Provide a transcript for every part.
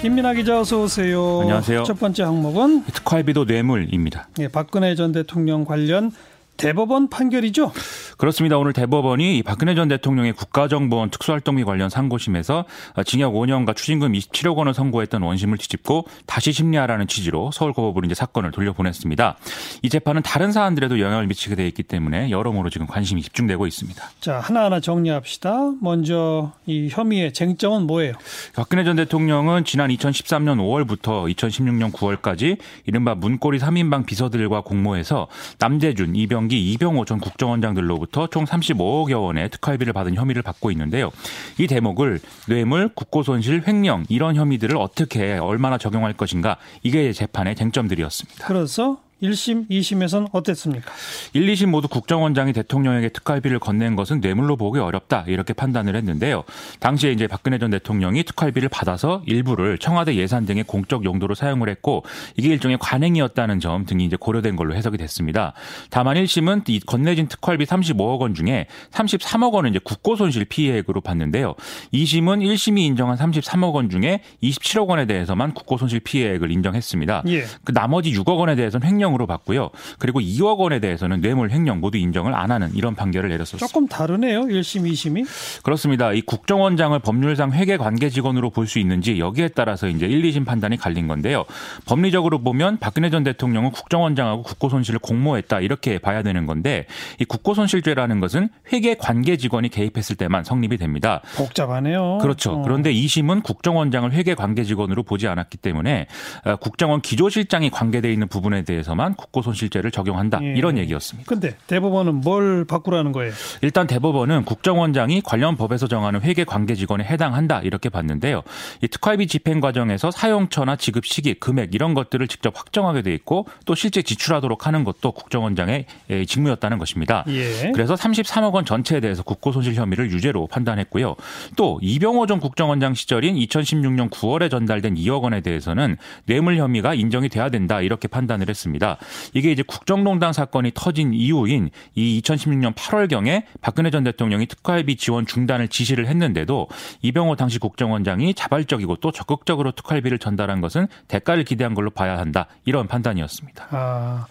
김민아 기자 어서 오세요. 안녕하세요. 첫 번째 항목은 특활비도 뇌물입니다. 예, 박근혜 전 대통령 관련 대법원 판결이죠? 그렇습니다. 오늘 대법원이 박근혜 전 대통령의 국가정보원 특수활동비 관련 상고심에서 징역 5년과 추징금 27억 원을 선고했던 원심을 뒤집고 다시 심리하라는 취지로 서울고법으로 이제 사건을 돌려보냈습니다. 이 재판은 다른 사안들에도 영향을 미치게 돼 있기 때문에 여러모로 지금 관심이 집중되고 있습니다. 자, 하나하나 정리합시다. 먼저 이 혐의의 쟁점은 뭐예요? 박근혜 전 대통령은 지난 2013년 5월부터 2016년 9월까지 이른바 문고리 3인방 비서들과 공모해서 남재준, 이병 경기 이병호 전 국정원장들로부터 총 35억여 원의 특활비를 받은 혐의를 받고 있는데요. 이 대목을 뇌물, 국고손실, 횡령 이런 혐의들을 어떻게 얼마나 적용할 것인가 이게 재판의 쟁점들이었습니다. 그래서 1심, 2심에서는 어땠습니까? 1, 2심 모두 국정원장이 대통령에게 특활비를 건넨 것은 뇌물로 보기 어렵다 이렇게 판단을 했는데요. 당시에 이제 박근혜 전 대통령이 특활비를 받아서 일부를 청와대 예산 등의 공적 용도로 사용을 했고 이게 일종의 관행이었다는 점 등이 이제 고려된 걸로 해석이 됐습니다. 다만 1심은 이 건네진 특활비 35억 원 중에 33억 원은 이제 국고 손실 피해액으로 봤는데요. 2심은 1심이 인정한 33억 원 중에 27억 원에 대해서만 국고 손실 피해액을 인정했습니다. 예. 그 나머지 6억 원에 대해서는 횡령 횡령으로 봤고요. 그리고 2억 원에 대해서는 뇌물 횡령 모두 인정을 안 하는 이런 판결을 내렸었습니다. 조금 다르네요. 1심, 2심이. 그렇습니다. 이 국정원장을 법률상 회계 관계 직원으로 볼 수 있는지 여기에 따라서 이제 1, 2심 판단이 갈린 건데요. 법리적으로 보면 박근혜 전 대통령은 국정원장하고 국고 손실을 공모했다 이렇게 봐야 되는 건데 이 국고 손실죄라는 것은 회계 관계 직원이 개입했을 때만 성립이 됩니다. 복잡하네요. 그렇죠. 어. 그런데 2심은 국정원장을 회계 관계 직원으로 보지 않았기 때문에 어, 국정원 기조실장이 관계되어 있는 부분에 대해서 대해서만 국고손실죄를 적용한다 예. 이런 얘기였습니다. 그런데 대법원은 뭘 바꾸라는 거예요? 일단 대법원은 국정원장이 관련 법에서 정하는 회계 관계 직원에 해당한다 이렇게 봤는데요. 이 특활비 집행 과정에서 사용처나 지급 시기, 금액 이런 것들을 직접 확정하게 돼 있고 또 실제 지출하도록 하는 것도 국정원장의 예, 직무였다는 것입니다. 예. 그래서 33억 원 전체에 대해서 국고손실 혐의를 유죄로 판단했고요. 또 이병호 전 국정원장 시절인 2016년 9월에 전달된 2억 원에 대해서는 뇌물 혐의가 인정이 돼야 된다 이렇게 판단을 했습니다. 있습니다. 이게 이제 국정농단 사건이 터진 이후인 이 2016년 8월경에 박근혜 전 대통령이 특활비 지원 중단을 지시를 했는데도 이병호 당시 국정원장이 자발적이고 또 적극적으로 특활비를 전달한 것은 대가를 기대한 걸로 봐야 한다. 이런 판단이었습니다. 아,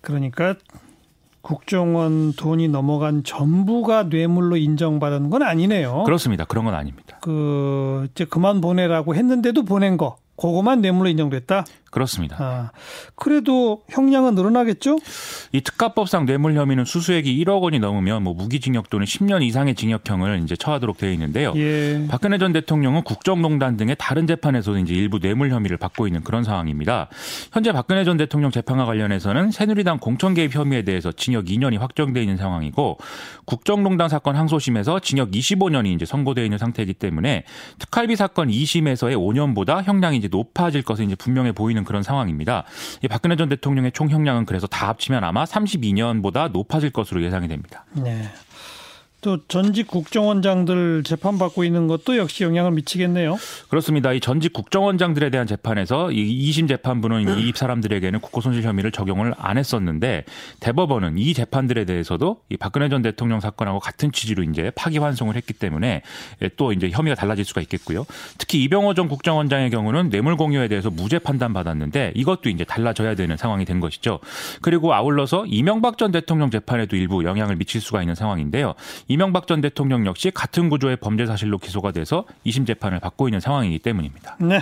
그러니까 국정원 돈이 넘어간 전부가 뇌물로 인정받은 건 아니네요. 그렇습니다. 그런 건 아닙니다. 그 이제 그만 보내라고 했는데도 보낸 거. 그거만 뇌물로 인정됐다? 그렇습니다. 아, 그래도 형량은 늘어나겠죠? 이 특가법상 뇌물 혐의는 수수액이 1억 원이 넘으면 뭐 무기징역 또는 10년 이상의 징역형을 이제 처하도록 되어 있는데요. 예. 박근혜 전 대통령은 국정농단 등의 다른 재판에서도 이제 일부 뇌물 혐의를 받고 있는 그런 상황입니다. 현재 박근혜 전 대통령 재판과 관련해서는 새누리당 공천 개입 혐의에 대해서 징역 2년이 확정돼 있는 상황이고 국정농단 사건 항소심에서 징역 25년이 이제 선고되어 있는 상태이기 때문에 특활비 사건 2심에서의 5년보다 형량이 이제 높아질 것은 이제 분명해 보이는 있는 그런 상황입니다. 이 박근혜 전 대통령의 총 형량은 그래서 다 합치면 아마 32년보다 높아질 것으로 예상이 됩니다. 네. 또 전직 국정원장들 재판받고 있는 것도 역시 영향을 미치겠네요. 그렇습니다. 이 전직 국정원장들에 대한 재판에서 이 2심 재판부는 이 사람들에게는 국고손실 혐의를 적용을 안 했었는데 대법원은 이 재판들에 대해서도 이 박근혜 전 대통령 사건하고 같은 취지로 이제 파기환송을 했기 때문에 또 이제 혐의가 달라질 수가 있겠고요. 특히 이병호 전 국정원장의 경우는 뇌물 공여에 대해서 무죄 판단 받았는데 이것도 이제 달라져야 되는 상황이 된 것이죠. 그리고 아울러서 이명박 전 대통령 재판에도 일부 영향을 미칠 수가 있는 상황인데요. 이명박 전 대통령 역시 같은 구조의 범죄 사실로 기소가 돼서 2심 재판을 받고 있는 상황이기 때문입니다. 네.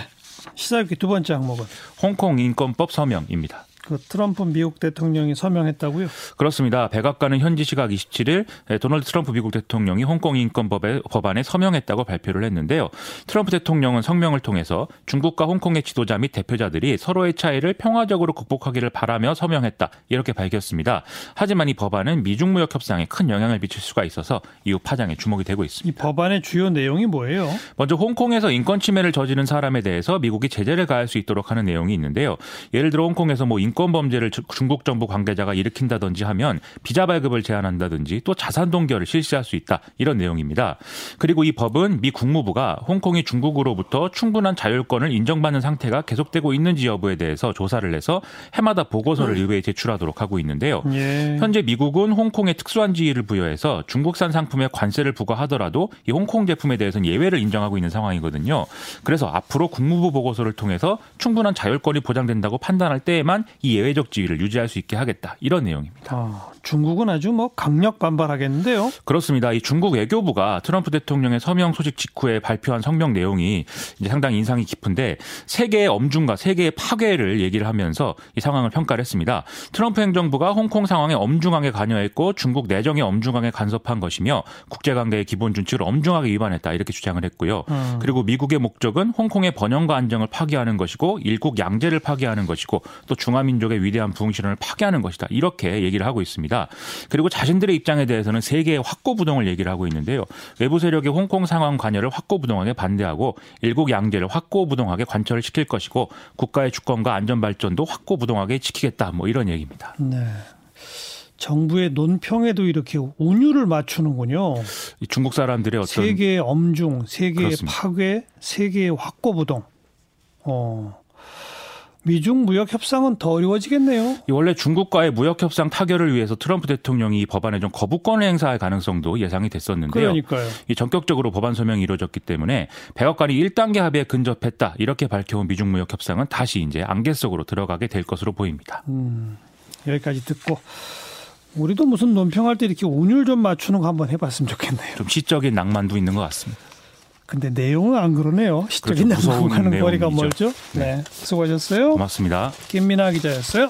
시사기 두 번째 항목은 홍콩 인권법 서명입니다. 그 트럼프 미국 대통령이 서명했다고요? 그렇습니다. 백악관은 현지 시각 27일 도널드 트럼프 미국 대통령이 홍콩 인권법에 법안에 서명했다고 발표를 했는데요. 트럼프 대통령은 성명을 통해서 중국과 홍콩의 지도자 및 대표자들이 서로의 차이를 평화적으로 극복하기를 바라며 서명했다 이렇게 밝혔습니다. 하지만 이 법안은 미중 무역 협상에 큰 영향을 미칠 수가 있어서 이후 파장에 주목이 되고 있습니다. 이 법안의 주요 내용이 뭐예요? 먼저 홍콩에서 인권 침해를 저지른 사람에 대해서 미국이 제재를 가할 수 있도록 하는 내용이 있는데요. 예를 들어 홍콩에서 뭐 인권 범죄를 주- 중국 정부 관계자가 일으킨다든지 하면 비자 발급을 제한한다든지 또 자산 동결을 실시할 수 있다 이런 내용입니다. 그리고 이 법은 미 국무부가 홍콩이 중국으로부터 충분한 자율권을 인정받는 상태가 계속되고 있는지 여부에 대해서 조사를 해서 해마다 보고서를 의회에 제출하도록 하고 있는데요. 예. 현재 미국은 홍콩에 특수한 지위를 부여해서 중국산 상품에 관세를 부과하더라도 이 홍콩 제품에 대해서는 예외를 인정하고 있는 상황이거든요. 그래서 앞으로 국무부 보고서를 통해서 충분한 자율권이 보장된다고 판단할 때에만 이 예외적 지위를 유지할 수 있게 하겠다. 이런 내용입니다. 아, 중국은 아주 뭐 강력 반발하겠는데요. 그렇습니다. 이 중국 외교부가 트럼프 대통령의 서명 소식 직후에 발표한 성명 내용이 이제 상당히 인상이 깊은데 세계의 엄중과 세계의 파괴를 얘기를 하면서 이 상황을 평가를 했습니다. 트럼프 행정부가 홍콩 상황에 엄중하게 관여했고 중국 내정에 엄중하게 간섭한 것이며 국제관계의 기본 준칙을 엄중하게 위반했다 이렇게 주장을 했고요. 음. 그리고 미국의 목적은 홍콩의 번영과 안정을 파괴하는 것이고 일국 양제를 파괴하는 것이고 또 중화민족의 위대한 부흥실현을 파괴하는 것이다 이렇게 얘기를 하고 있습니다. 그리고 자신들의 입장에 대해서는 세계의 확고부동을 얘기를 하고 있는데요. 외부 세력의 홍콩 상황 관여를 확고부동하게 반대하고 일국 양제를 확고부동하게 관철을 시킬 것이고 국가의 주권과 안전 발전도 확고부동하게 지키겠다 뭐 이런 얘기입니다. 네. 정부의 논평에도 이렇게 운율을 맞추는군요. 이 중국 사람들의 어떤 세계의 엄중, 세계의. 파괴, 세계의 확고부동. 어. 미중 무역 협상은 더 어려워지겠네요. 이 원래 중국과의 무역 협상 타결을 위해서 트럼프 대통령이 이 법안에 좀 거부권을 행사할 가능성도 예상이 됐었는데요. 그러니까요. 이 전격적으로 법안 소명이 이루어졌기 때문에 백악관이 1단계 합의에 근접했다 이렇게 밝혀온 미중 무역 협상은 다시 이제 안개 속으로 들어가게 될 것으로 보입니다. 음, 여기까지 듣고 우리도 무슨 논평할 때 이렇게 운율 좀 맞추는 거 한번 해봤으면 좋겠네요. 좀 시적인 낭만도 있는 것 같습니다. 근데 내용은 안 그러네요. 시적인 그렇죠. 낭만과는 거리가. 멀죠. 네. 수고하셨어요. 고맙습니다. 김민아 기자였어요.